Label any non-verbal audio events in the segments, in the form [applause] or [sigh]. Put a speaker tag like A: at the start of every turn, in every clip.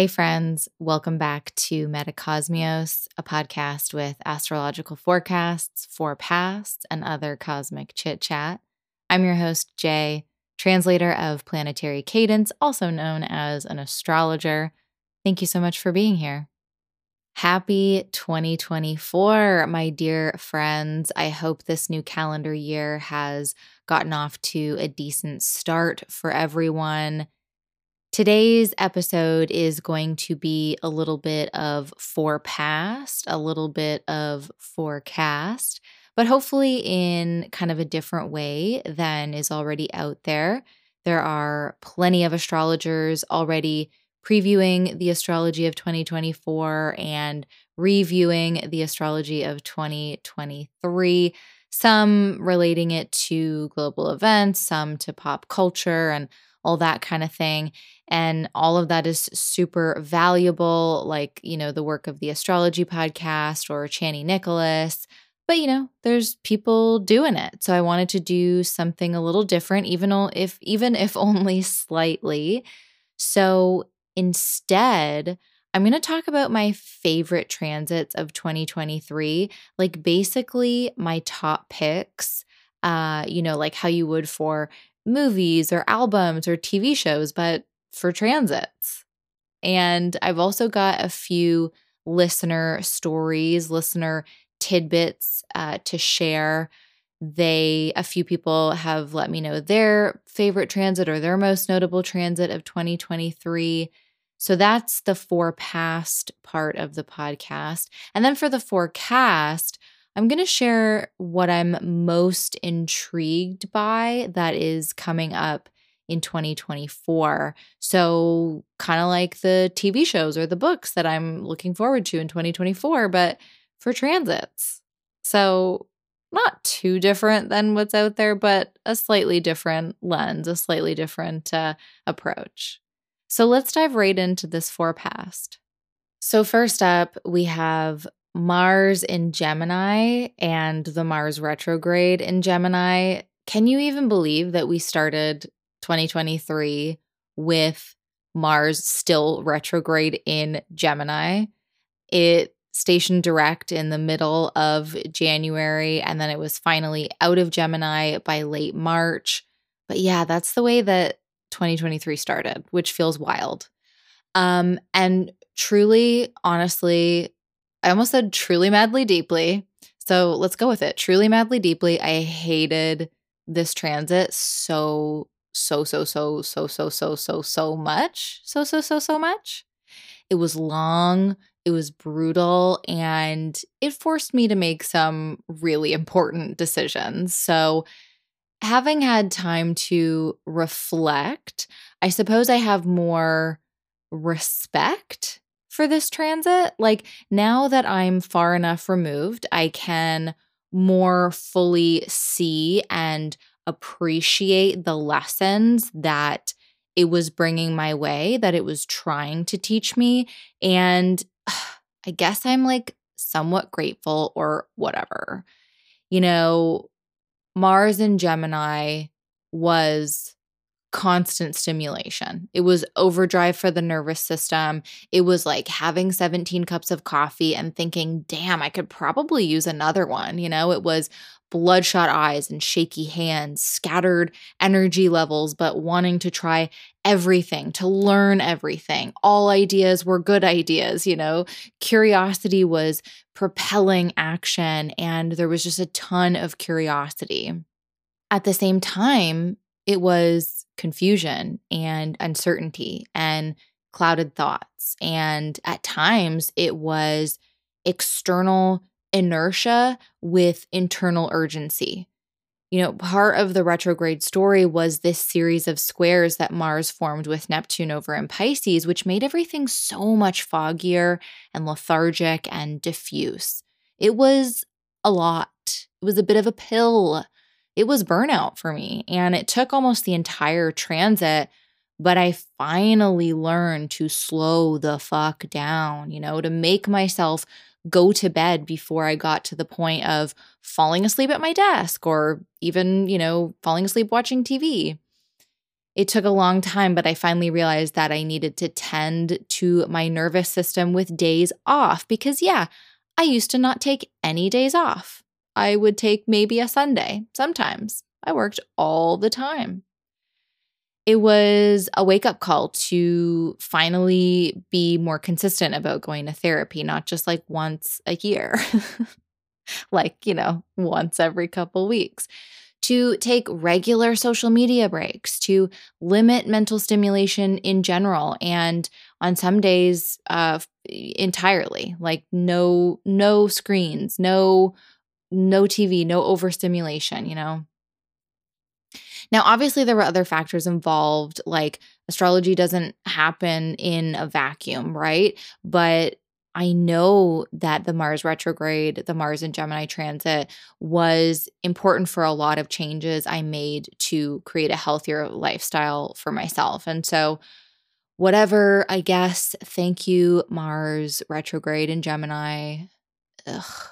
A: Hey, friends, welcome back to Metacosmios, a podcast with astrological forecasts, forepasts, and other cosmic chit chat. I'm your host, Jay, translator of planetary cadence, also known as an astrologer. Thank you so much for being here. Happy 2024, my dear friends. I hope this new calendar year has gotten off to a decent start for everyone. Today's episode is going to be a little bit of forepast, a little bit of forecast, but hopefully in kind of a different way than is already out there. There are plenty of astrologers already previewing the astrology of 2024 and reviewing the astrology of 2023, some relating it to global events, some to pop culture and all that kind of thing. And all of that is super valuable, like, you know, the work of the astrology podcast or Chani Nicholas. But, you know, there's people doing it. So I wanted to do something a little different, even if even if [laughs] only slightly. So instead, I'm going to talk about my favorite transits of 2023, like basically my top picks. Uh, you know, like how you would for movies or albums or TV shows, but for transits. And I've also got a few listener stories, listener tidbits uh, to share. They, a few people have let me know their favorite transit or their most notable transit of 2023. So that's the forepast part of the podcast. And then for the forecast, I'm going to share what I'm most intrigued by that is coming up in 2024. So, kind of like the TV shows or the books that I'm looking forward to in 2024, but for transits. So, not too different than what's out there, but a slightly different lens, a slightly different uh, approach. So, let's dive right into this forepast. So, first up, we have Mars in Gemini and the Mars retrograde in Gemini. Can you even believe that we started 2023 with Mars still retrograde in Gemini? It stationed direct in the middle of January and then it was finally out of Gemini by late March. But yeah, that's the way that 2023 started, which feels wild. Um and truly honestly I almost said truly, madly, deeply. So let's go with it. Truly, madly, deeply. I hated this transit so, so, so, so, so, so, so, so, so much. So, so, so, so much. It was long. It was brutal and it forced me to make some really important decisions. So, having had time to reflect, I suppose I have more respect for this transit. Like now that I'm far enough removed, I can more fully see and appreciate the lessons that it was bringing my way, that it was trying to teach me. And [sighs] I guess I'm like somewhat grateful or whatever. You know, Mars in Gemini was constant stimulation. It was overdrive for the nervous system. It was like having 17 cups of coffee and thinking, damn, I could probably use another one. You know, it was bloodshot eyes and shaky hands, scattered energy levels, but wanting to try everything, to learn everything. All ideas were good ideas, you know. Curiosity was propelling action, and there was just a ton of curiosity. At the same time, it was confusion and uncertainty and clouded thoughts. And at times it was external inertia with internal urgency. You know, part of the retrograde story was this series of squares that Mars formed with Neptune over in Pisces, which made everything so much foggier and lethargic and diffuse. It was a lot. It was a bit of a pill it was burnout for me. And it took almost the entire transit, but I finally learned to slow the fuck down, you know, to make myself go to bed before I got to the point of falling asleep at my desk or even, you know, falling asleep watching TV. it took a long time, but I finally realized that I needed to tend to my nervous system with days off because, yeah, I used to not take any days off. I would take maybe a Sunday sometimes. I worked all the time. It was a wake up call to finally be more consistent about going to therapy, not just like once a year, [laughs] like, you know, once every couple weeks to take regular social media breaks, to limit mental stimulation in general, and on some days, uh, entirely, like no no screens, no no TV, no overstimulation. You know. Now, obviously, there were other factors involved, like astrology doesn't happen in a vacuum, right? But I know that the Mars retrograde, the Mars and Gemini transit was important for a lot of changes I made to create a healthier lifestyle for myself. And so, whatever, I guess, thank you, Mars retrograde in Gemini. Ugh,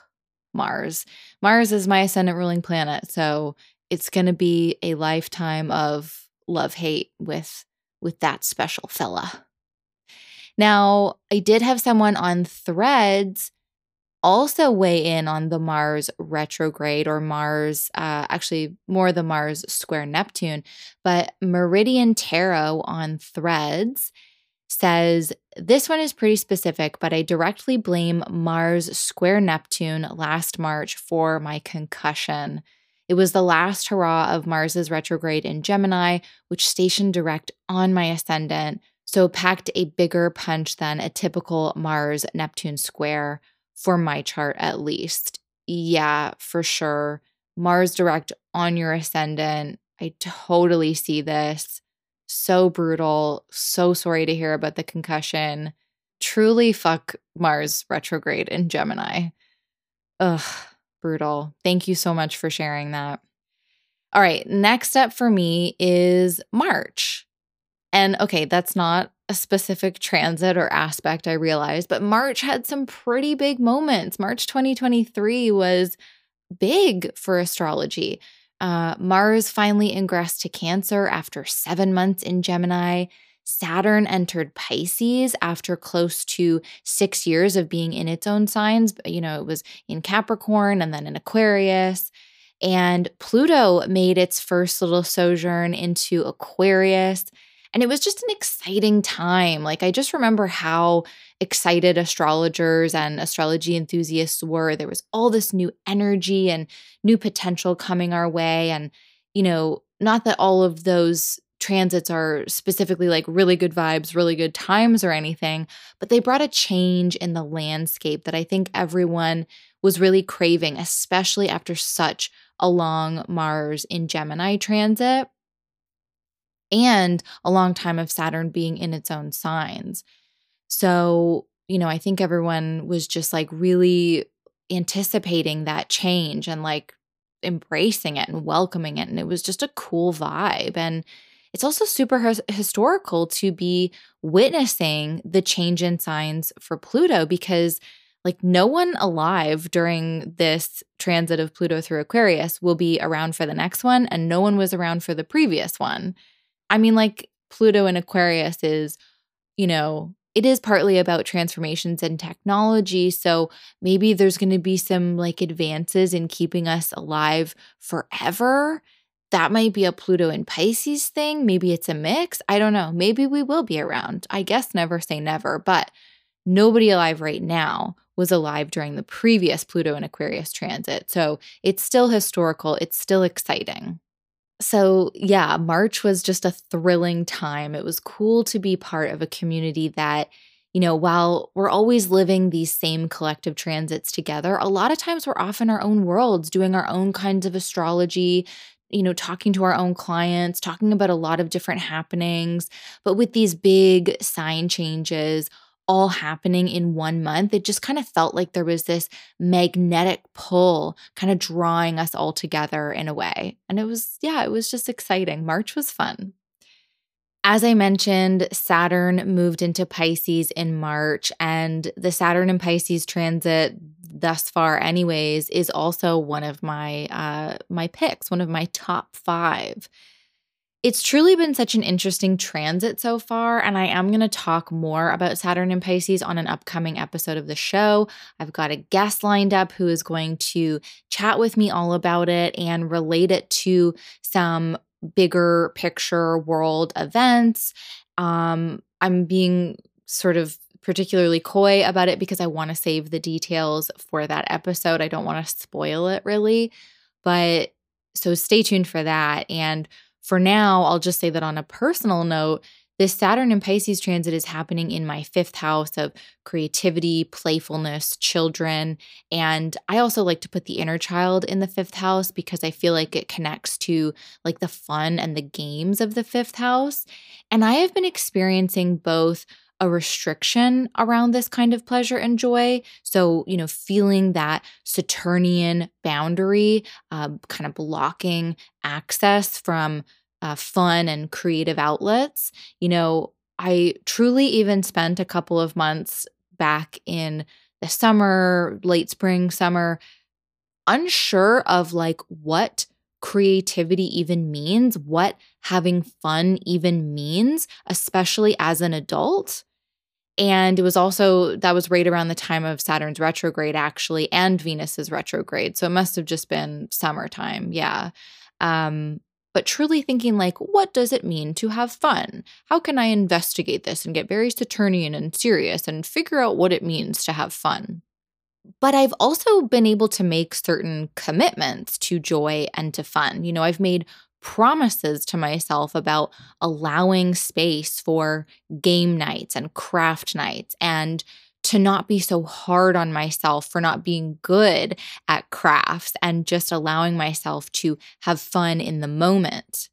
A: Mars. Mars is my ascendant ruling planet. So, it's going to be a lifetime of love hate with with that special fella. Now, I did have someone on threads also weigh in on the Mars retrograde or Mars, uh, actually, more the Mars square Neptune. But Meridian Tarot on threads says this one is pretty specific, but I directly blame Mars square Neptune last March for my concussion. It was the last hurrah of Mars's retrograde in Gemini, which stationed direct on my ascendant, so packed a bigger punch than a typical Mars Neptune square for my chart, at least. Yeah, for sure. Mars direct on your ascendant. I totally see this. So brutal. So sorry to hear about the concussion. Truly fuck Mars retrograde in Gemini. Ugh, brutal. Thank you so much for sharing that. All right, next up for me is March. And okay, that's not a specific transit or aspect, I realize, but March had some pretty big moments. March 2023 was big for astrology. Uh, Mars finally ingressed to Cancer after seven months in Gemini. Saturn entered Pisces after close to six years of being in its own signs. You know, it was in Capricorn and then in Aquarius. And Pluto made its first little sojourn into Aquarius. And it was just an exciting time. Like, I just remember how excited astrologers and astrology enthusiasts were. There was all this new energy and new potential coming our way. And, you know, not that all of those transits are specifically like really good vibes, really good times or anything, but they brought a change in the landscape that I think everyone was really craving, especially after such a long Mars in Gemini transit and a long time of Saturn being in its own signs. So, you know, I think everyone was just like really anticipating that change and like embracing it and welcoming it. And it was just a cool vibe. And it's also super his- historical to be witnessing the change in signs for Pluto because like no one alive during this transit of Pluto through Aquarius will be around for the next one and no one was around for the previous one. I mean, like Pluto and Aquarius is, you know, it is partly about transformations and technology. So maybe there's going to be some like advances in keeping us alive forever. That might be a Pluto and Pisces thing. Maybe it's a mix. I don't know. Maybe we will be around. I guess never say never, but nobody alive right now was alive during the previous Pluto and Aquarius transit. So it's still historical, it's still exciting. So, yeah, March was just a thrilling time. It was cool to be part of a community that, you know, while we're always living these same collective transits together, a lot of times we're off in our own worlds doing our own kinds of astrology, you know, talking to our own clients, talking about a lot of different happenings. But with these big sign changes, all happening in one month, it just kind of felt like there was this magnetic pull kind of drawing us all together in a way. And it was, yeah, it was just exciting. March was fun. As I mentioned, Saturn moved into Pisces in March, and the Saturn and Pisces transit thus far, anyways, is also one of my uh, my picks, one of my top five. It's truly been such an interesting transit so far, and I am going to talk more about Saturn and Pisces on an upcoming episode of the show. I've got a guest lined up who is going to chat with me all about it and relate it to some bigger picture world events. Um, I'm being sort of particularly coy about it because I want to save the details for that episode. I don't want to spoil it really, but so stay tuned for that. And for now, I'll just say that on a personal note, this Saturn and Pisces transit is happening in my fifth house of creativity, playfulness, children. And I also like to put the inner child in the fifth house because I feel like it connects to like the fun and the games of the fifth house. And I have been experiencing both a restriction around this kind of pleasure and joy. So, you know, feeling that Saturnian boundary, uh, kind of blocking access from uh, fun and creative outlets. You know, I truly even spent a couple of months back in the summer, late spring, summer, unsure of like what creativity even means, what having fun even means, especially as an adult. And it was also, that was right around the time of Saturn's retrograde, actually, and Venus's retrograde. So it must have just been summertime. Yeah. Um, but truly thinking, like, what does it mean to have fun? How can I investigate this and get very Saturnian and serious and figure out what it means to have fun? But I've also been able to make certain commitments to joy and to fun. You know, I've made promises to myself about allowing space for game nights and craft nights and to not be so hard on myself for not being good at crafts and just allowing myself to have fun in the moment.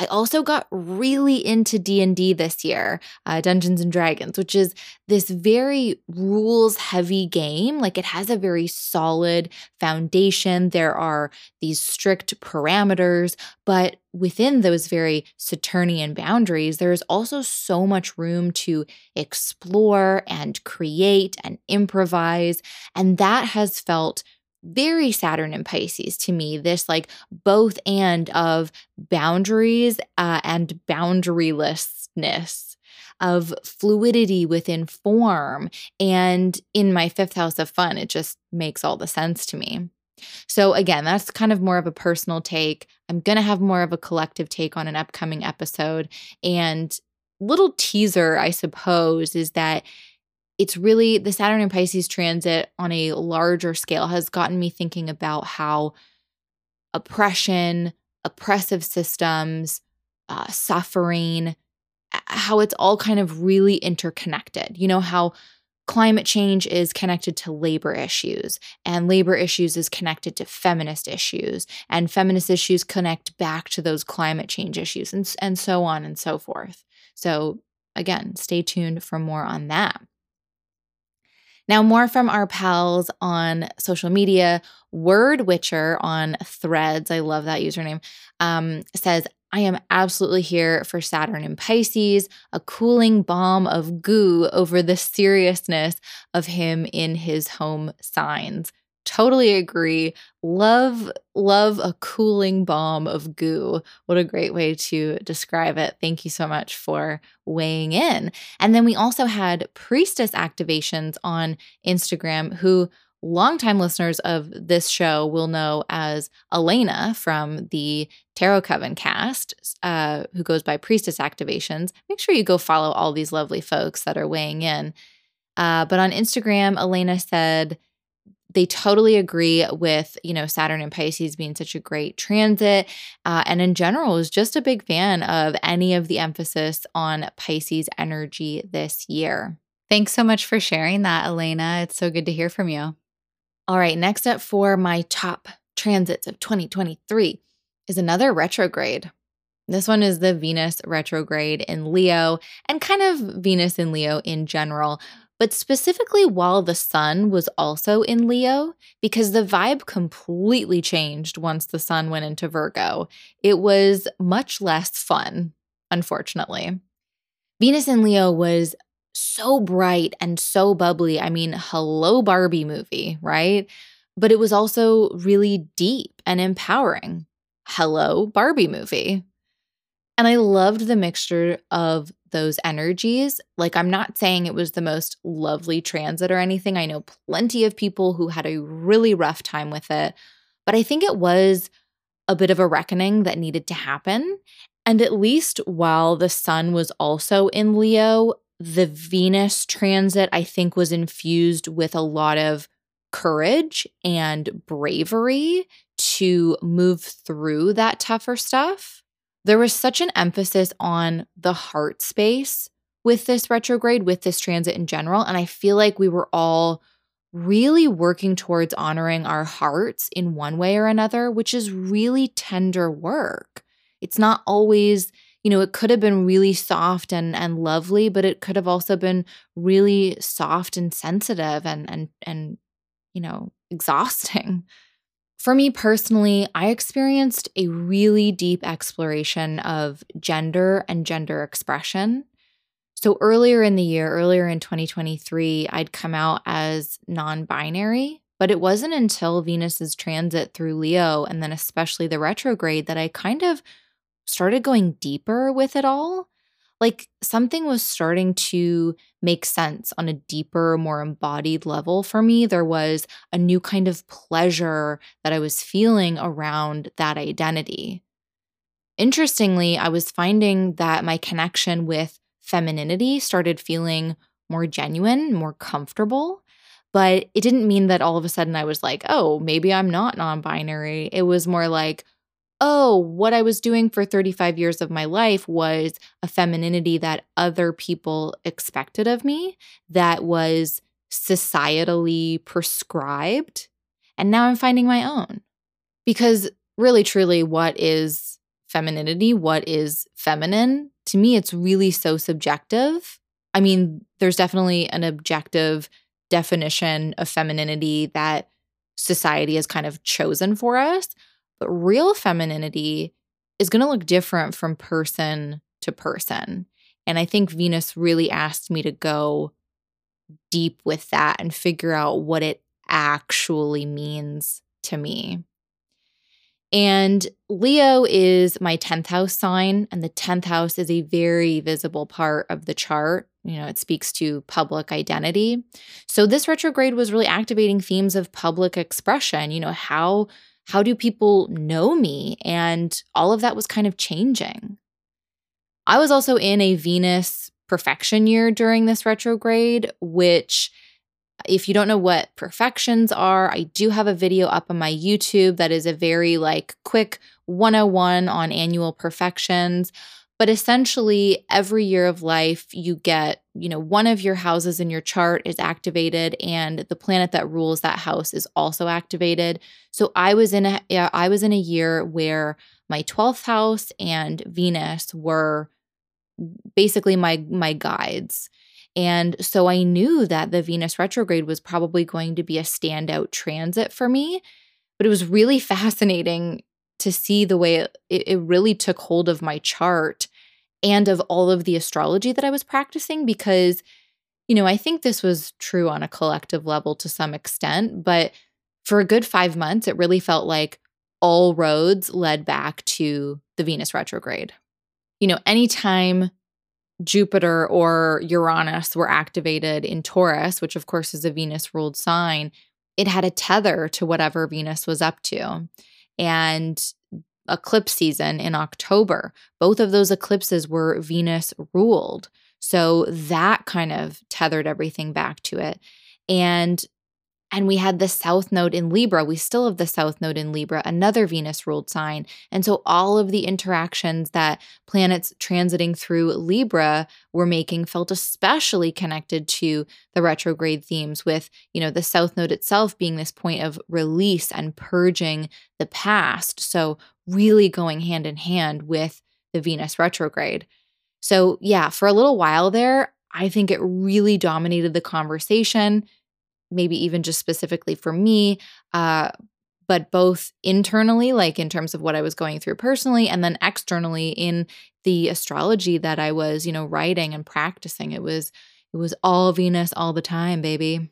A: I also got really into D&D this year, uh, Dungeons and Dragons, which is this very rules heavy game. Like it has a very solid foundation. There are these strict parameters, but within those very Saturnian boundaries, there's also so much room to explore and create and improvise. And that has felt very Saturn and Pisces to me, this like both and of boundaries uh, and boundarylessness, of fluidity within form. And in my fifth house of fun, it just makes all the sense to me. So, again, that's kind of more of a personal take. I'm going to have more of a collective take on an upcoming episode. And little teaser, I suppose, is that it's really the Saturn and Pisces transit on a larger scale has gotten me thinking about how oppression, oppressive systems, uh, suffering, how it's all kind of really interconnected. You know, how climate change is connected to labor issues, and labor issues is connected to feminist issues, and feminist issues connect back to those climate change issues, and, and so on and so forth. So, again, stay tuned for more on that. Now, more from our pals on social media. Word Witcher on Threads, I love that username, um, says, I am absolutely here for Saturn and Pisces, a cooling balm of goo over the seriousness of him in his home signs. Totally agree. Love, love a cooling balm of goo. What a great way to describe it. Thank you so much for weighing in. And then we also had priestess activations on Instagram who longtime listeners of this show will know as Elena from the Tarot Coven cast, uh, who goes by Priestess Activations. Make sure you go follow all these lovely folks that are weighing in. Uh, but on Instagram, Elena said, they totally agree with you know saturn and pisces being such a great transit uh, and in general is just a big fan of any of the emphasis on pisces energy this year. Thanks so much for sharing that elena. It's so good to hear from you. All right next up for my top transits of 2023 is another retrograde. This one is the Venus retrograde in Leo and kind of Venus in Leo in general, but specifically while the sun was also in Leo, because the vibe completely changed once the sun went into Virgo. It was much less fun, unfortunately. Venus in Leo was so bright and so bubbly. I mean, hello, Barbie movie, right? But it was also really deep and empowering. Hello, Barbie movie. And I loved the mixture of those energies. Like, I'm not saying it was the most lovely transit or anything. I know plenty of people who had a really rough time with it, but I think it was a bit of a reckoning that needed to happen. And at least while the sun was also in Leo, the Venus transit, I think, was infused with a lot of courage and bravery to move through that tougher stuff. There was such an emphasis on the heart space with this retrograde, with this transit in general. And I feel like we were all really working towards honoring our hearts in one way or another, which is really tender work. It's not always, you know, it could have been really soft and and lovely, but it could have also been really soft and sensitive and and and you know, exhausting. For me personally, I experienced a really deep exploration of gender and gender expression. So earlier in the year, earlier in 2023, I'd come out as non binary, but it wasn't until Venus's transit through Leo and then especially the retrograde that I kind of started going deeper with it all like something was starting to make sense on a deeper, more embodied level for me. There was a new kind of pleasure that I was feeling around that identity. Interestingly, I was finding that my connection with femininity started feeling more genuine, more comfortable. But it didn't mean that all of a sudden I was like, oh, maybe I'm not non binary. It was more like, oh, what I was doing for 35 years of my life was a femininity that other people expected of me, that was societally prescribed. And now I'm finding my own. Because really, truly, what is femininity? What is feminine? To me, it's really so subjective. I mean, there's definitely an objective definition of femininity that society has kind of chosen for us. But real femininity is going to look different from person to person. And I think Venus really asked me to go deep with that and figure out what it actually means to me. And Leo is my 10th house sign, and the 10th house is a very visible part of the chart. You know, it speaks to public identity. So, this retrograde was really activating themes of public expression. You know, how how do people know me? And all of that was kind of changing. I was also in a Venus perfection year during this retrograde, which, if you don't know what perfections are, I do have a video up on my YouTube that is a very like quick 101 on annual perfections. But essentially, every year of life, you get, you know, one of your houses in your chart is activated, and the planet that rules that house is also activated. So I was in a, I was in a year where my 12th house and Venus were basically my my guides. And so I knew that the Venus retrograde was probably going to be a standout transit for me. But it was really [laughs] fascinating to see the way it, it really took hold of my chart and of all of the astrology that I was practicing because, you know, I think this was true on a collective level to some extent, but for a good five months, it really felt like all roads led back to the Venus retrograde. You know, anytime Jupiter or Uranus were activated in Taurus, which of course is a Venus ruled sign, it had a tether to whatever Venus was up to. And eclipse season in October, both of those eclipses were Venus ruled. So that kind of tethered everything back to it. And and we had the south node in Libra. We still have the south node in Libra, another Venus ruled sign. And so all of the interactions that planets transiting through Libra were making felt especially connected to the retrograde themes with, you know, the south node itself being this point of release and purging the past. So really going hand in hand with the Venus retrograde. So, yeah, for a little while there, I think it really dominated the conversation maybe even just specifically for me, uh, but both internally, like in terms of what I was going through personally, and then externally in the astrology that I was, you know, writing and practicing. It was it was all Venus all the time, baby.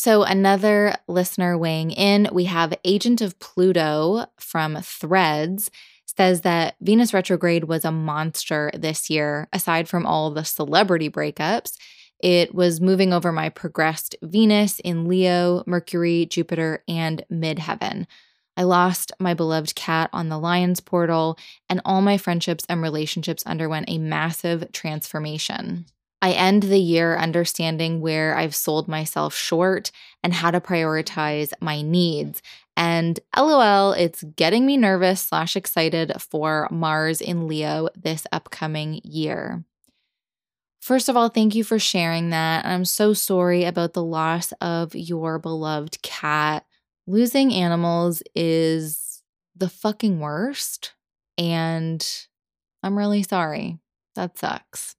A: So, another listener weighing in, we have Agent of Pluto from Threads says that Venus retrograde was a monster this year, aside from all the celebrity breakups. It was moving over my progressed Venus in Leo, Mercury, Jupiter, and midheaven. I lost my beloved cat on the Lion's portal, and all my friendships and relationships underwent a massive transformation. I end the year understanding where I've sold myself short and how to prioritize my needs. And lol, it's getting me nervous slash excited for Mars in Leo this upcoming year. First of all, thank you for sharing that. I'm so sorry about the loss of your beloved cat. Losing animals is the fucking worst. And I'm really sorry. That sucks.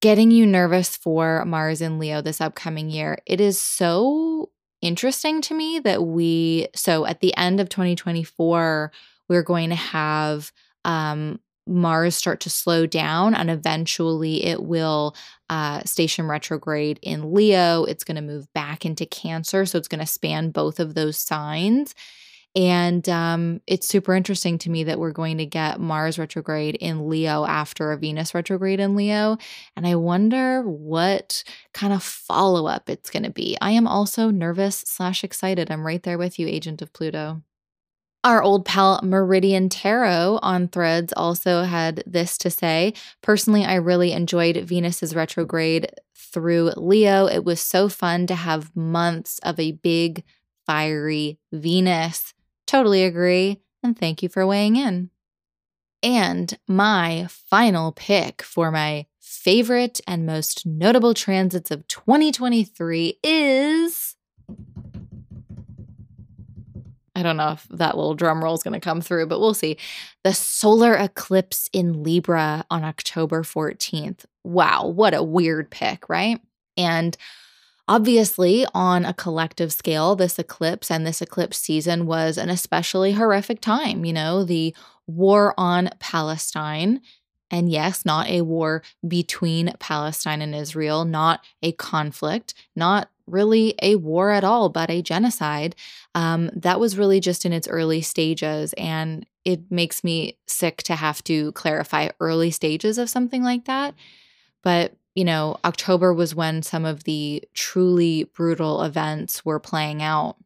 A: Getting you nervous for Mars and Leo this upcoming year. It is so interesting to me that we, so at the end of 2024, we're going to have um, Mars start to slow down and eventually it will uh, station retrograde in Leo. It's going to move back into Cancer. So it's going to span both of those signs. And um, it's super interesting to me that we're going to get Mars retrograde in Leo after a Venus retrograde in Leo. And I wonder what kind of follow up it's going to be. I am also nervous slash excited. I'm right there with you, Agent of Pluto. Our old pal Meridian Tarot on threads also had this to say. Personally, I really enjoyed Venus's retrograde through Leo. It was so fun to have months of a big, fiery Venus. Totally agree. And thank you for weighing in. And my final pick for my favorite and most notable transits of 2023 is I don't know if that little drum roll is going to come through, but we'll see. The solar eclipse in Libra on October 14th. Wow, what a weird pick, right? And obviously, on a collective scale, this eclipse and this eclipse season was an especially horrific time. You know, the war on Palestine. And yes, not a war between Palestine and Israel, not a conflict, not really a war at all, but a genocide. Um, that was really just in its early stages. And it makes me sick to have to clarify early stages of something like that. But, you know, October was when some of the truly brutal events were playing out.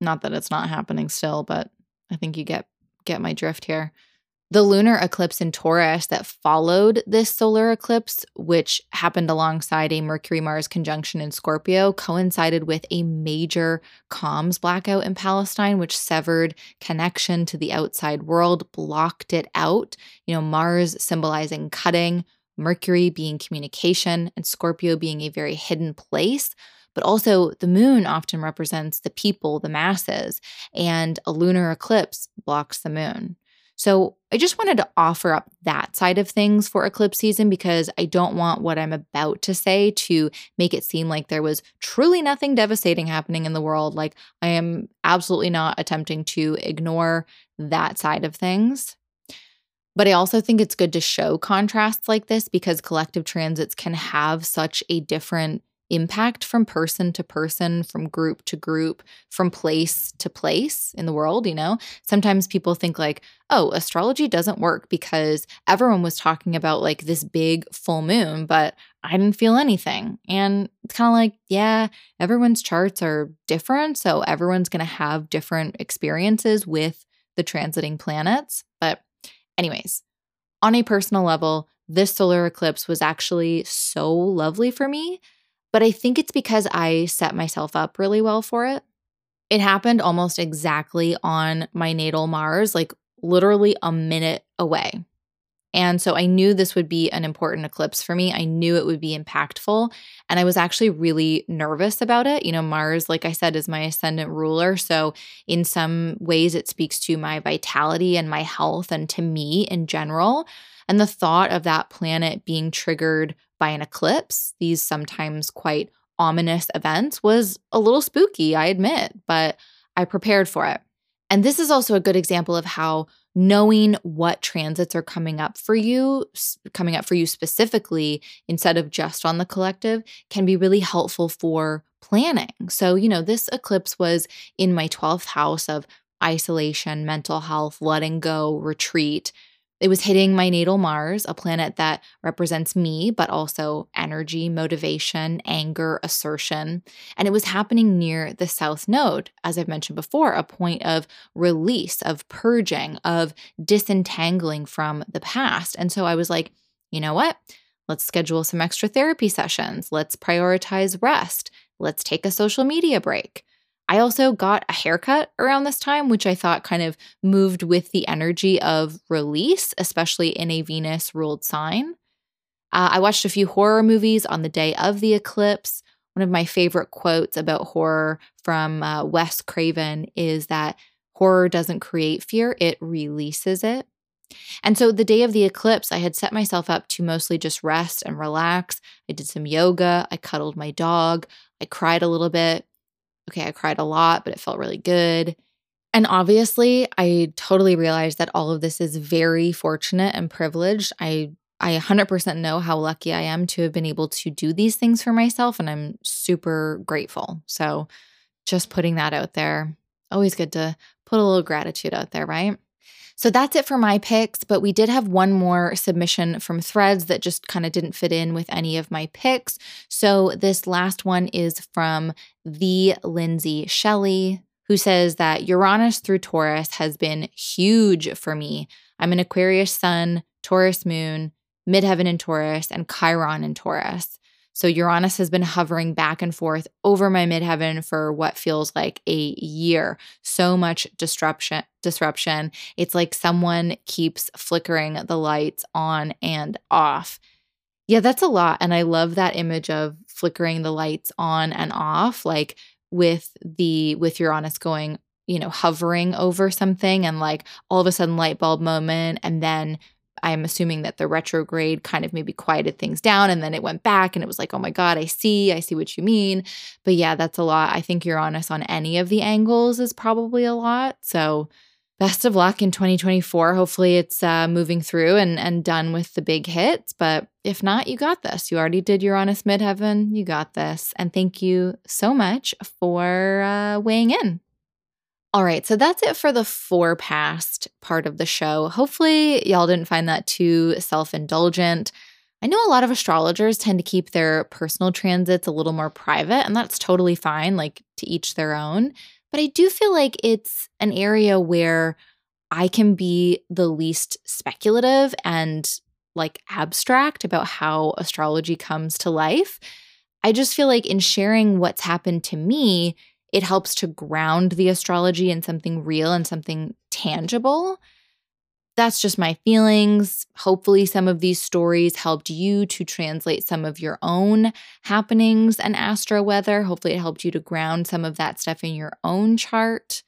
A: Not that it's not happening still, but I think you get get my drift here. The lunar eclipse in Taurus that followed this solar eclipse, which happened alongside a Mercury Mars conjunction in Scorpio, coincided with a major comms blackout in Palestine, which severed connection to the outside world, blocked it out. You know, Mars symbolizing cutting, Mercury being communication, and Scorpio being a very hidden place but also the moon often represents the people, the masses, and a lunar eclipse blocks the moon. So I just wanted to offer up that side of things for eclipse season because I don't want what I'm about to say to make it seem like there was truly nothing devastating happening in the world. Like I am absolutely not attempting to ignore that side of things. But I also think it's good to show contrasts like this because collective transits can have such a different impact from person to person, from group to group, from place to place in the world, you know? Sometimes people think like, "Oh, astrology doesn't work because everyone was talking about like this big full moon, but I didn't feel anything." And it's kind of like, yeah, everyone's charts are different, so everyone's going to have different experiences with the transiting planets. But anyways, on a personal level, this solar eclipse was actually so lovely for me but I think it's because I set myself up really well for it. It happened almost exactly on my natal Mars, like literally a minute away. And so I knew this would be an important eclipse for me. I knew it would be impactful. And I was actually really nervous about it. You know, Mars, like I said, is my ascendant ruler. So, in some ways, it speaks to my vitality and my health and to me in general. And the thought of that planet being triggered by an eclipse, these sometimes quite ominous events, was a little spooky, I admit, but I prepared for it. And this is also a good example of how knowing what transits are coming up for you, coming up for you specifically, instead of just on the collective, can be really helpful for planning. So, you know, this eclipse was in my 12th house of isolation, mental health, letting go, retreat. It was hitting my natal Mars, a planet that represents me, but also energy, motivation, anger, assertion. And it was happening near the South Node, as I've mentioned before, a point of release, of purging, of disentangling from the past. And so I was like, you know what? Let's schedule some extra therapy sessions. Let's prioritize rest. Let's take a social media break. I also got a haircut around this time, which I thought kind of moved with the energy of release, especially in a Venus ruled sign. Uh, I watched a few horror movies on the day of the eclipse. One of my favorite quotes about horror from uh, Wes Craven is that horror doesn't create fear, it releases it. And so the day of the eclipse, I had set myself up to mostly just rest and relax. I did some yoga, I cuddled my dog, I cried a little bit. Okay, I cried a lot, but it felt really good. And obviously, I totally realized that all of this is very fortunate and privileged. I I 100% know how lucky I am to have been able to do these things for myself and I'm super grateful. So, just putting that out there. Always good to put a little gratitude out there, right? So that's it for my picks, but we did have one more submission from threads that just kind of didn't fit in with any of my picks. So this last one is from the Lindsay Shelley, who says that Uranus through Taurus has been huge for me. I'm an Aquarius sun, Taurus moon, midheaven in Taurus, and Chiron in Taurus. So Uranus has been hovering back and forth over my midheaven for what feels like a year. So much disruption disruption. It's like someone keeps flickering the lights on and off. Yeah, that's a lot and I love that image of flickering the lights on and off like with the with Uranus going, you know, hovering over something and like all of a sudden light bulb moment and then I'm assuming that the retrograde kind of maybe quieted things down and then it went back and it was like, oh my God, I see, I see what you mean. But yeah, that's a lot. I think Uranus on any of the angles is probably a lot. So best of luck in 2024. Hopefully it's uh, moving through and, and done with the big hits. But if not, you got this. You already did Uranus midheaven. You got this. And thank you so much for uh, weighing in. All right, so that's it for the forepast part of the show. Hopefully, y'all didn't find that too self indulgent. I know a lot of astrologers tend to keep their personal transits a little more private, and that's totally fine, like to each their own. But I do feel like it's an area where I can be the least speculative and like abstract about how astrology comes to life. I just feel like in sharing what's happened to me, it helps to ground the astrology in something real and something tangible. That's just my feelings. Hopefully, some of these stories helped you to translate some of your own happenings and astro weather. Hopefully, it helped you to ground some of that stuff in your own chart.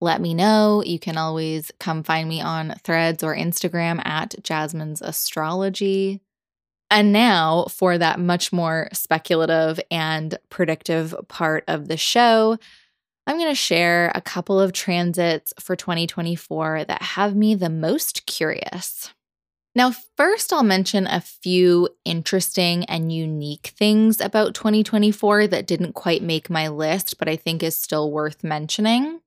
A: Let me know. You can always come find me on threads or Instagram at Jasmine's Astrology. And now for that much more speculative and predictive part of the show, I'm going to share a couple of transits for 2024 that have me the most curious. Now, first, I'll mention a few interesting and unique things about 2024 that didn't quite make my list, but I think is still worth mentioning.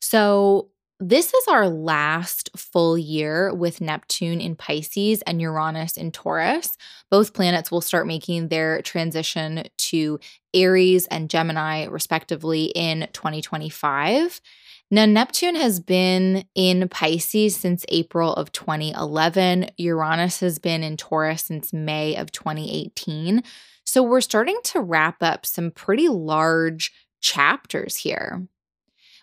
A: So, this is our last full year with Neptune in Pisces and Uranus in Taurus. Both planets will start making their transition to Aries and Gemini, respectively, in 2025. Now, Neptune has been in Pisces since April of 2011. Uranus has been in Taurus since May of 2018. So, we're starting to wrap up some pretty large chapters here.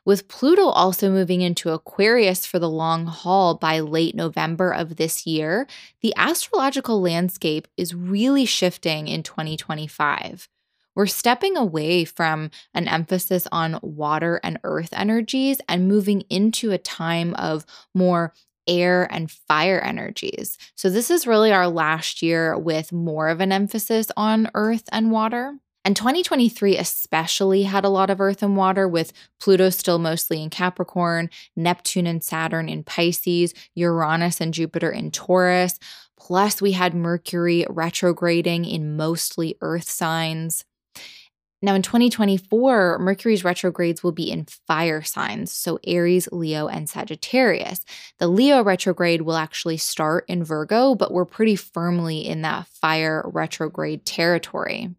A: With Pluto also moving into Aquarius for the long haul by late November of this year, the astrological landscape is really shifting in 2025. We're stepping away from an emphasis on water and earth energies and moving into a time of more air and fire energies. So, this is really our last year with more of an emphasis on earth and water. And 2023 especially had a lot of earth and water, with Pluto still mostly in Capricorn, Neptune and Saturn in Pisces, Uranus and Jupiter in Taurus. Plus, we had Mercury retrograding in mostly earth signs. Now, in 2024, Mercury's retrogrades will be in fire signs, so Aries, Leo, and Sagittarius. The Leo retrograde will actually start in Virgo, but we're pretty firmly in that fire retrograde territory.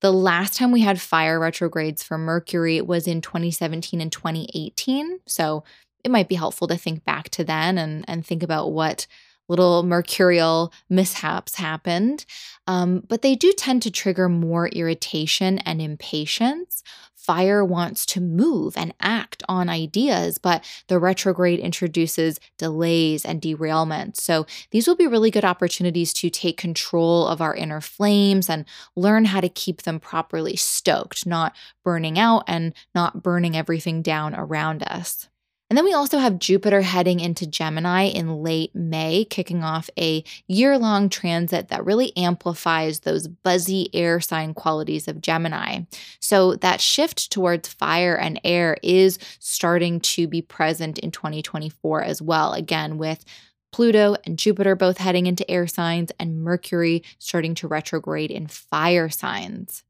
A: The last time we had fire retrogrades for Mercury was in 2017 and 2018. So it might be helpful to think back to then and, and think about what little mercurial mishaps happened. Um, but they do tend to trigger more irritation and impatience. Fire wants to move and act on ideas, but the retrograde introduces delays and derailments. So these will be really good opportunities to take control of our inner flames and learn how to keep them properly stoked, not burning out and not burning everything down around us. And then we also have Jupiter heading into Gemini in late May, kicking off a year long transit that really amplifies those buzzy air sign qualities of Gemini. So that shift towards fire and air is starting to be present in 2024 as well. Again, with Pluto and Jupiter both heading into air signs, and Mercury starting to retrograde in fire signs.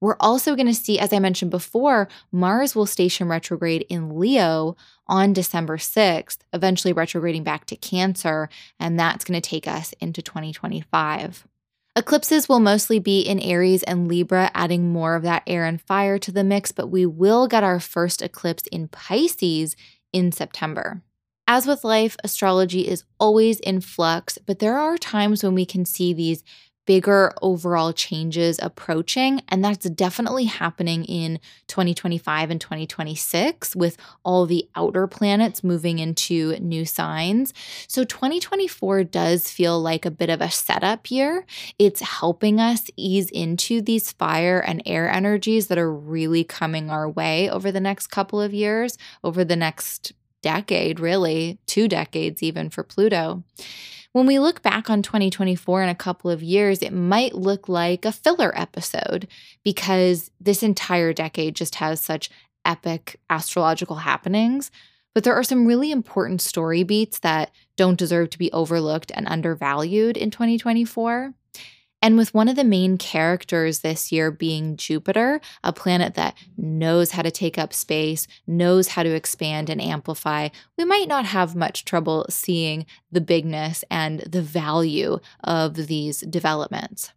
A: We're also going to see, as I mentioned before, Mars will station retrograde in Leo on December 6th, eventually retrograding back to Cancer, and that's going to take us into 2025. Eclipses will mostly be in Aries and Libra, adding more of that air and fire to the mix, but we will get our first eclipse in Pisces in September. As with life, astrology is always in flux, but there are times when we can see these bigger overall changes approaching. And that's definitely happening in 2025 and 2026 with all the outer planets moving into new signs. So 2024 does feel like a bit of a setup year. It's helping us ease into these fire and air energies that are really coming our way over the next couple of years, over the next decade, really, two decades even for Pluto. When we look back on 2024 in a couple of years, it might look like a filler episode because this entire decade just has such epic astrological happenings. But there are some really important story beats that don't deserve to be overlooked and undervalued in 2024. And with one of the main characters this year being Jupiter, a planet that knows how to take up space, knows how to expand and amplify, we might not have much trouble seeing the bigness and the value of these developments.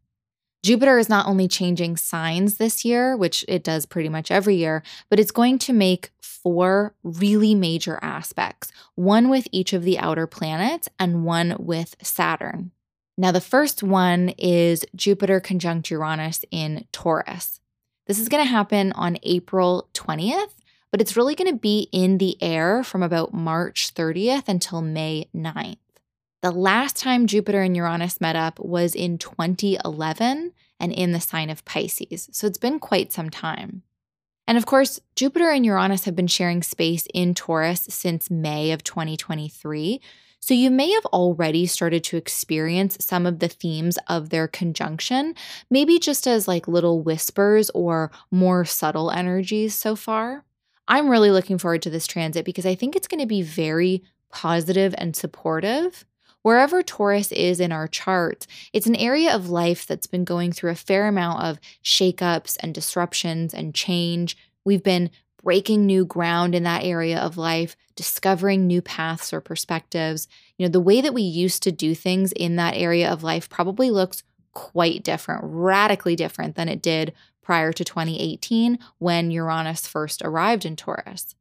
A: Jupiter is not only changing signs this year, which it does pretty much every year, but it's going to make four really major aspects one with each of the outer planets and one with Saturn. Now, the first one is Jupiter conjunct Uranus in Taurus. This is going to happen on April 20th, but it's really going to be in the air from about March 30th until May 9th. The last time Jupiter and Uranus met up was in 2011 and in the sign of Pisces, so it's been quite some time. And of course, Jupiter and Uranus have been sharing space in Taurus since May of 2023. So you may have already started to experience some of the themes of their conjunction, maybe just as like little whispers or more subtle energies so far. I'm really looking forward to this transit because I think it's going to be very positive and supportive. Wherever Taurus is in our chart, it's an area of life that's been going through a fair amount of shakeups and disruptions and change. We've been breaking new ground in that area of life, discovering new paths or perspectives. You know, the way that we used to do things in that area of life probably looks quite different, radically different than it did prior to 2018 when Uranus first arrived in Taurus.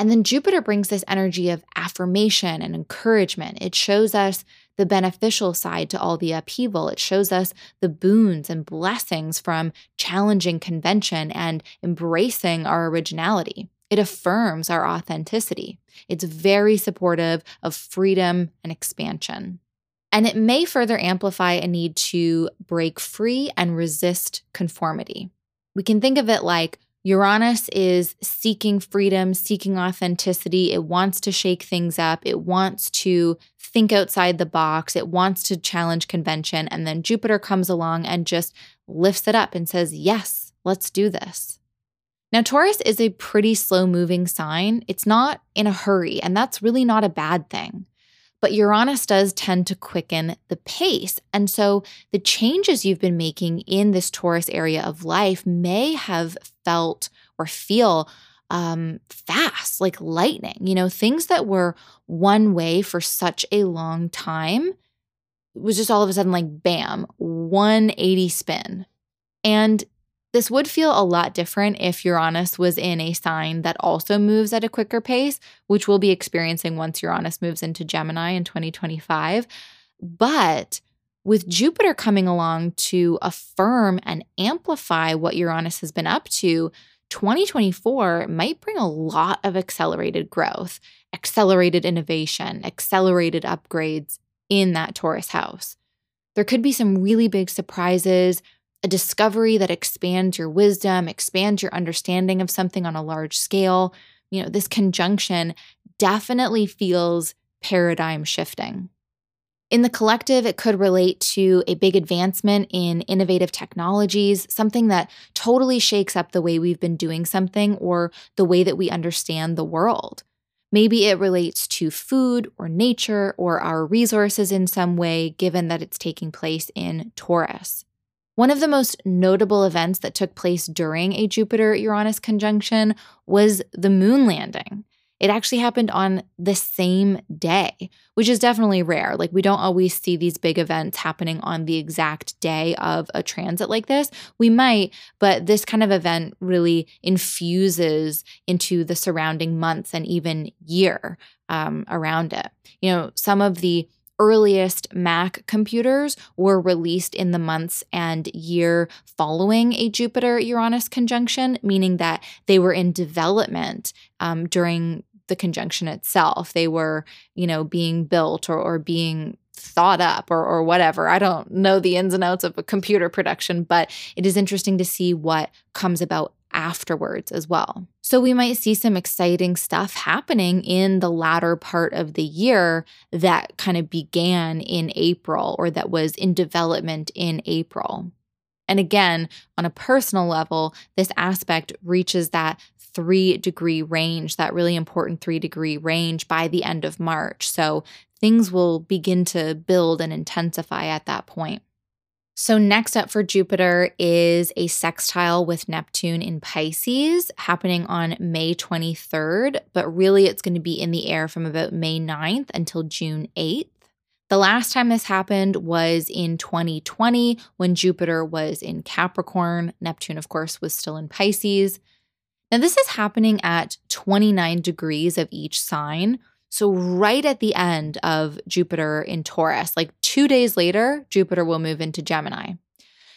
A: And then Jupiter brings this energy of affirmation and encouragement. It shows us the beneficial side to all the upheaval. It shows us the boons and blessings from challenging convention and embracing our originality. It affirms our authenticity. It's very supportive of freedom and expansion. And it may further amplify a need to break free and resist conformity. We can think of it like Uranus is seeking freedom, seeking authenticity. It wants to shake things up. It wants to think outside the box. It wants to challenge convention. And then Jupiter comes along and just lifts it up and says, Yes, let's do this. Now, Taurus is a pretty slow moving sign. It's not in a hurry, and that's really not a bad thing. But Uranus does tend to quicken the pace. And so the changes you've been making in this Taurus area of life may have felt or feel um, fast, like lightning. You know, things that were one way for such a long time was just all of a sudden like bam, 180 spin. And this would feel a lot different if Uranus was in a sign that also moves at a quicker pace, which we'll be experiencing once Uranus moves into Gemini in 2025. But with Jupiter coming along to affirm and amplify what Uranus has been up to, 2024 might bring a lot of accelerated growth, accelerated innovation, accelerated upgrades in that Taurus house. There could be some really big surprises, a discovery that expands your wisdom, expands your understanding of something on a large scale. You know, this conjunction definitely feels paradigm shifting. In the collective, it could relate to a big advancement in innovative technologies, something that totally shakes up the way we've been doing something or the way that we understand the world. Maybe it relates to food or nature or our resources in some way, given that it's taking place in Taurus. One of the most notable events that took place during a Jupiter Uranus conjunction was the moon landing. It actually happened on the same day, which is definitely rare. Like, we don't always see these big events happening on the exact day of a transit like this. We might, but this kind of event really infuses into the surrounding months and even year um, around it. You know, some of the earliest Mac computers were released in the months and year following a Jupiter Uranus conjunction, meaning that they were in development um, during the conjunction itself. They were, you know, being built or, or being thought up or, or whatever. I don't know the ins and outs of a computer production, but it is interesting to see what comes about afterwards as well. So we might see some exciting stuff happening in the latter part of the year that kind of began in April or that was in development in April. And again, on a personal level, this aspect reaches that three degree range, that really important three degree range by the end of March. So things will begin to build and intensify at that point. So, next up for Jupiter is a sextile with Neptune in Pisces happening on May 23rd, but really it's going to be in the air from about May 9th until June 8th. The last time this happened was in 2020 when Jupiter was in Capricorn. Neptune, of course, was still in Pisces. Now, this is happening at 29 degrees of each sign. So, right at the end of Jupiter in Taurus, like two days later, Jupiter will move into Gemini.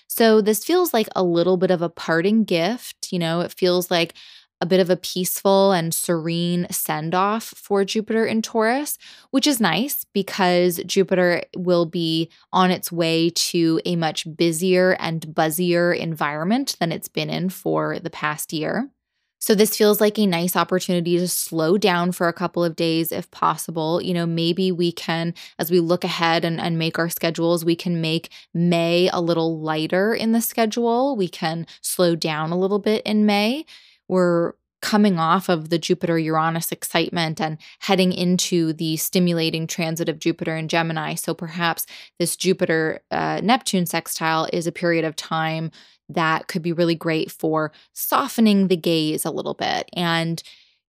A: So, this feels like a little bit of a parting gift. You know, it feels like a bit of a peaceful and serene send off for Jupiter in Taurus, which is nice because Jupiter will be on its way to a much busier and buzzier environment than it's been in for the past year. So, this feels like a nice opportunity to slow down for a couple of days if possible. You know, maybe we can, as we look ahead and, and make our schedules, we can make May a little lighter in the schedule. We can slow down a little bit in May. We're coming off of the Jupiter Uranus excitement and heading into the stimulating transit of Jupiter and Gemini. So perhaps this Jupiter uh, Neptune sextile is a period of time that could be really great for softening the gaze a little bit. And,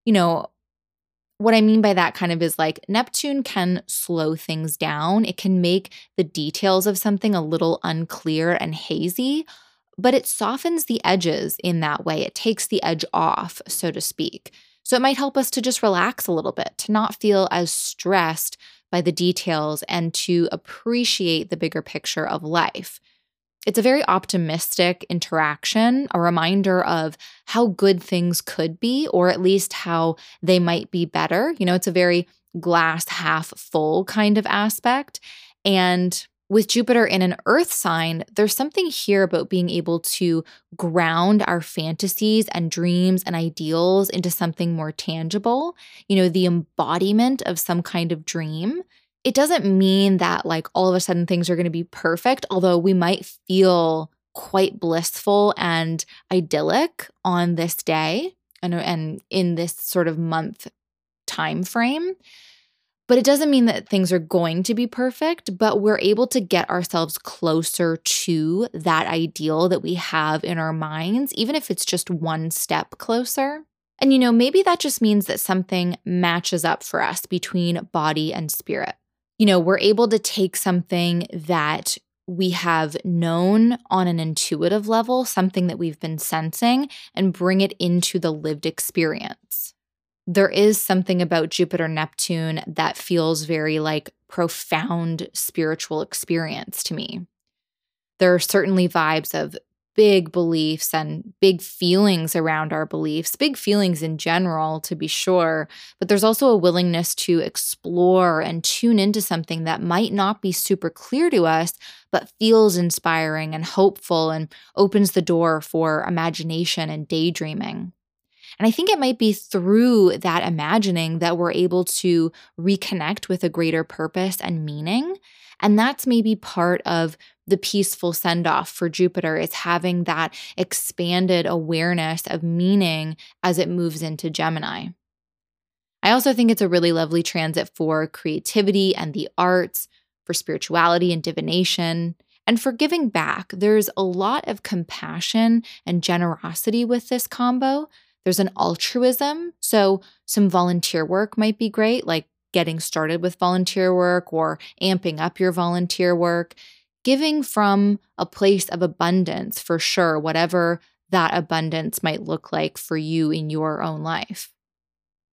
A: you know, what I mean by that kind of is like Neptune can slow things down. It can make the details of something a little unclear and hazy, but it softens the edges in that way. It takes the edge off, so to speak. So it might help us to just relax a little bit, to not feel as stressed by the details and to appreciate the bigger picture of life. It's a very optimistic interaction, a reminder of how good things could be, or at least how they might be better. You know, it's a very glass half full kind of aspect. And with Jupiter in an earth sign, there's something here about being able to ground our fantasies and dreams and ideals into something more tangible, you know, the embodiment of some kind of dream it doesn't mean that like all of a sudden things are going to be perfect, although we might feel quite blissful and idyllic on this day and, and in this sort of month time frame. But it doesn't mean that things are going to be perfect, but we're able to get ourselves closer to that ideal that we have in our minds, even if it's just one step closer. And you know, maybe that just means that something matches up for us between body and spirit. You know, we're able to take something that we have known on an intuitive level, something that we've been sensing, and bring it into the lived experience there is something about Jupiter Neptune that feels very like profound spiritual experience to me. There are certainly vibes of big beliefs and big feelings around our beliefs, big feelings in general, to be sure, but there's also a willingness to explore and tune into something that might not be super clear to us, but feels inspiring and hopeful and opens the door for imagination and daydreaming. And I think it might be through that imagining that we're able to reconnect with a greater purpose and meaning. And that's maybe part of the peaceful send off for Jupiter is having that expanded awareness of meaning as it moves into Gemini. I also think it's a really lovely transit for creativity and the arts, for spirituality and divination, and for giving back. There's a lot of compassion and generosity with this combo there's an altruism. So, some volunteer work might be great, like getting started with volunteer work or amping up your volunteer work. Giving from a place of abundance for sure, whatever that abundance might look like for you in your own life.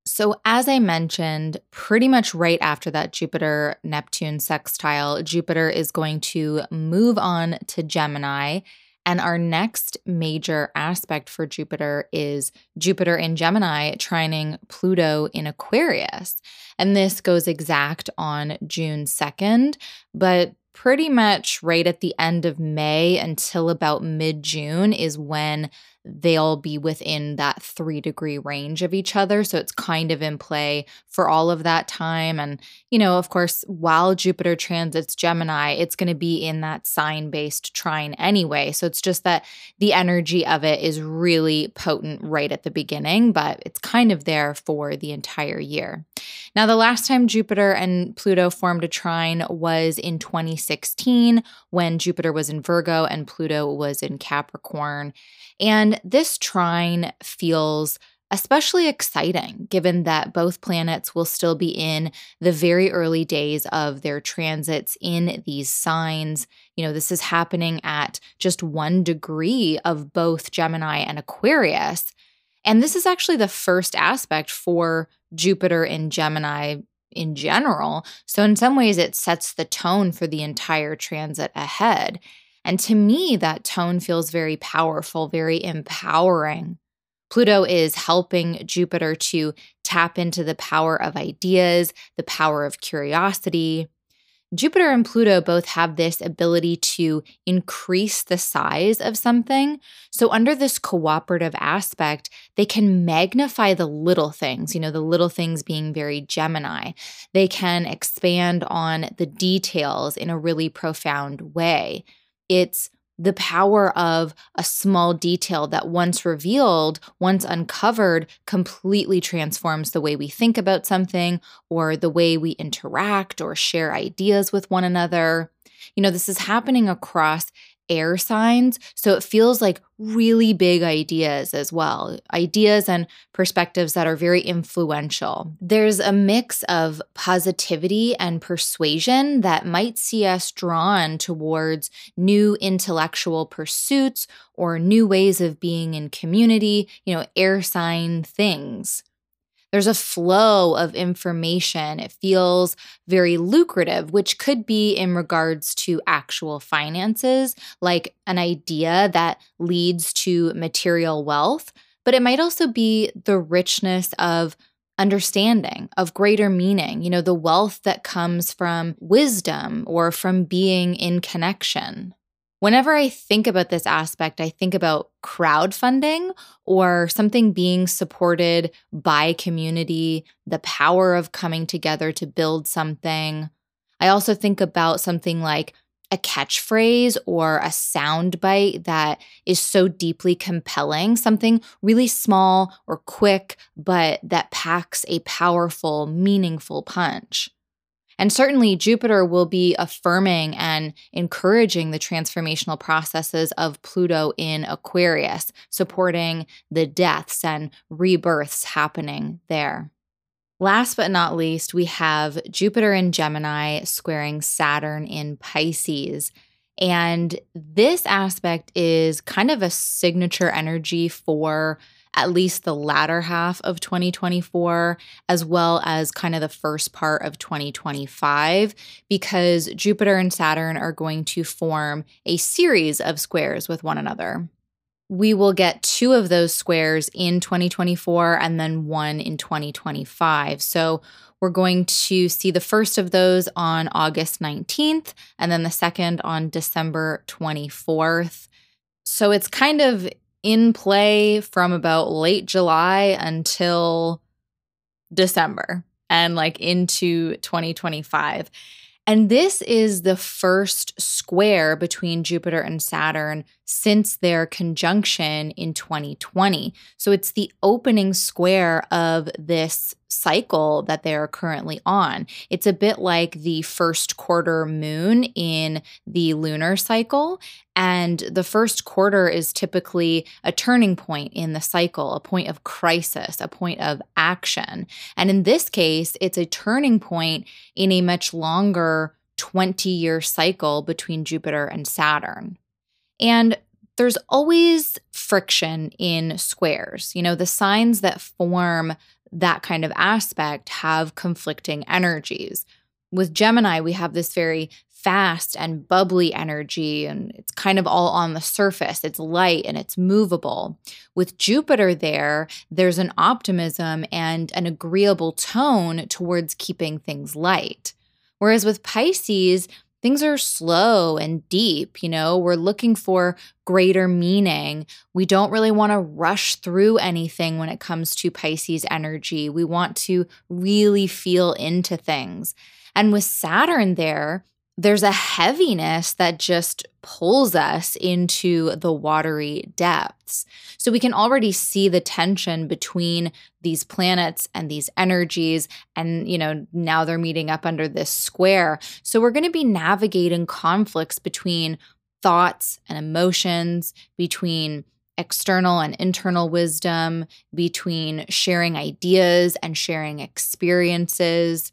A: So, as I mentioned, pretty much right after that Jupiter Neptune sextile, Jupiter is going to move on to Gemini and our next major aspect for Jupiter is Jupiter in Gemini trining Pluto in Aquarius. And this goes exact on June 2nd, but pretty much right at the end of May until about mid June is when they'll be within that three degree range of each other. So it's kind of in play for all of that time. And, you know, of course, while Jupiter transits Gemini, it's going to be in that sign based trine anyway. So it's just that the energy of it is really potent right at the beginning, but it's kind of there for the entire year. Now, the last time Jupiter and Pluto formed a trine was in 2016 when Jupiter was in Virgo and Pluto was in Capricorn. And this trine feels especially exciting given that both planets will still be in the very early days of their transits in these signs. You know, this is happening at just one degree of both Gemini and Aquarius. And this is actually the first aspect for Jupiter in Gemini in general. So, in some ways, it sets the tone for the entire transit ahead. And to me, that tone feels very powerful, very empowering. Pluto is helping Jupiter to tap into the power of ideas, the power of curiosity. Jupiter and Pluto both have this ability to increase the size of something. So, under this cooperative aspect, they can magnify the little things, you know, the little things being very Gemini. They can expand on the details in a really profound way. It's the power of a small detail that once revealed, once uncovered, completely transforms the way we think about something or the way we interact or share ideas with one another. You know, this is happening across air signs. So it feels like really big ideas as well, ideas and perspectives that are very influential. There's a mix of positivity and persuasion that might see us drawn towards new intellectual pursuits or new ways of being in community, you know, air sign things. There's a flow of information. It feels very lucrative, which could be in regards to actual finances, like an idea that leads to material wealth, but it might also be the richness of understanding, of greater meaning, you know, the wealth that comes from wisdom or from being in connection. Whenever I think about this aspect, I think about crowdfunding or something being supported by community, the power of coming together to build something. I also think about something like a catchphrase or a soundbite that is so deeply compelling, something really small or quick, but that packs a powerful, meaningful punch. And certainly, Jupiter will be affirming and encouraging the transformational processes of Pluto in Aquarius, supporting the deaths and rebirths happening there. Last but not least, we have Jupiter in Gemini squaring Saturn in Pisces. And this aspect is kind of a signature energy for at least the latter half of 2024, as well as kind of the first part of 2025, because Jupiter and Saturn are going to form a series of squares with one another. We will get two of those squares in 2024 and then one in 2025. So we're going to see the first of those on August 19th and then the second on December 24th. So it's kind of in play from about late July until December and like into 2025. And this is the first square between Jupiter and Saturn since their conjunction in 2020. So it's the opening square of this cycle that they are currently on. It's a bit like the first quarter moon in the lunar cycle. And the first quarter is typically a turning point in the cycle, a point of crisis, a point of action. And in this case, it's a turning point in a much longer 20 year cycle between Jupiter and Saturn. And there's always friction in squares. You know, the signs that form that kind of aspect have conflicting energies. With Gemini, we have this very fast and bubbly energy, and it's kind of all on the surface. It's light and it's movable. With Jupiter, there, there's an optimism and an agreeable tone towards keeping things light. Whereas with Pisces, things are slow and deep. You know, we're looking for greater meaning. We don't really want to rush through anything when it comes to Pisces energy. We want to really feel into things. And with Saturn there, there's a heaviness that just pulls us into the watery depths. So we can already see the tension between these planets and these energies. And, you know, now they're meeting up under this square. So we're going to be navigating conflicts between thoughts and emotions, between external and internal wisdom, between sharing ideas and sharing experiences,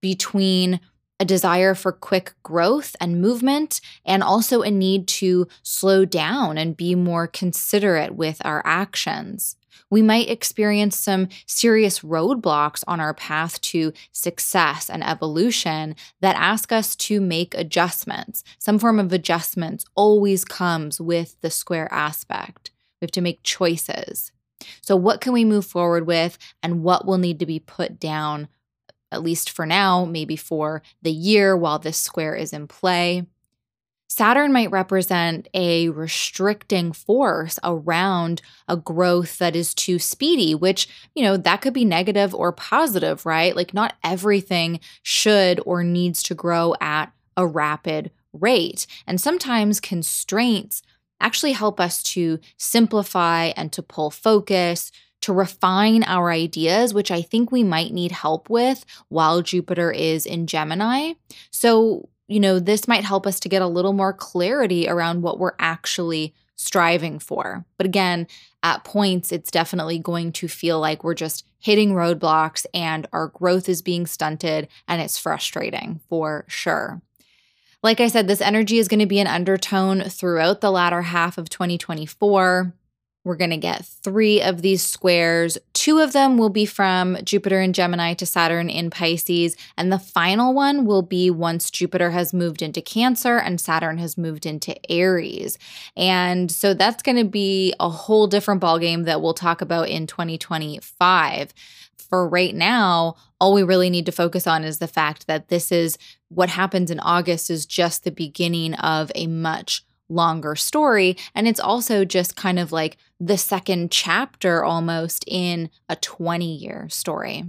A: between a desire for quick growth and movement, and also a need to slow down and be more considerate with our actions. We might experience some serious roadblocks on our path to success and evolution that ask us to make adjustments. Some form of adjustments always comes with the square aspect. We have to make choices. So, what can we move forward with, and what will need to be put down at least for now, maybe for the year while this square is in play. Saturn might represent a restricting force around a growth that is too speedy, which, you know, that could be negative or positive, right? Like, not everything should or needs to grow at a rapid rate. And sometimes constraints actually help us to simplify and to pull focus, to refine our ideas, which I think we might need help with while Jupiter is in Gemini. So, you know, this might help us to get a little more clarity around what we're actually striving for. But again, at points, it's definitely going to feel like we're just hitting roadblocks and our growth is being stunted, and it's frustrating for sure. Like I said, this energy is going to be an undertone throughout the latter half of 2024. We're going to get three of these squares. Two of them will be from Jupiter in Gemini to Saturn in Pisces. And the final one will be once Jupiter has moved into Cancer and Saturn has moved into Aries. And so that's going to be a whole different ballgame that we'll talk about in 2025. For right now, all we really need to focus on is the fact that this is what happens in August is just the beginning of a much longer story. And it's also just kind of like the second chapter almost in a 20 year story.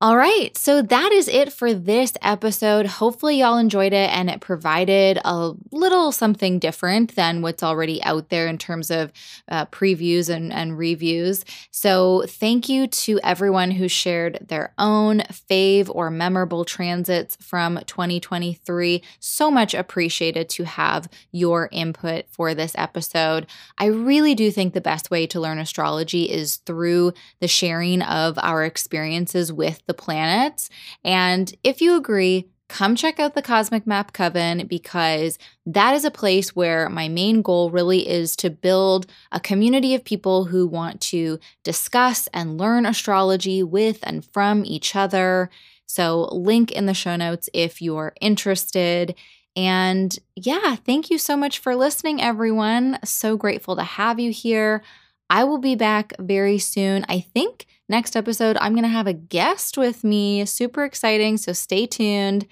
A: All right, so that is it for this episode. Hopefully, y'all enjoyed it and it provided a little something different than what's already out there in terms of uh, previews and, and reviews. So, thank you to everyone who shared their own fave or memorable transits from 2023. So much appreciated to have your input for this episode. I really do think the best way to learn astrology is through the sharing of our experiences with the planets. And if you agree, come check out the Cosmic Map Coven because that is a place where my main goal really is to build a community of people who want to discuss and learn astrology with and from each other. So, link in the show notes if you're interested. And yeah, thank you so much for listening, everyone. So grateful to have you here. I will be back very soon. I think next episode, I'm going to have a guest with me. Super exciting. So stay tuned.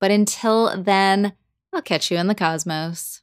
A: But until then, I'll catch you in the cosmos.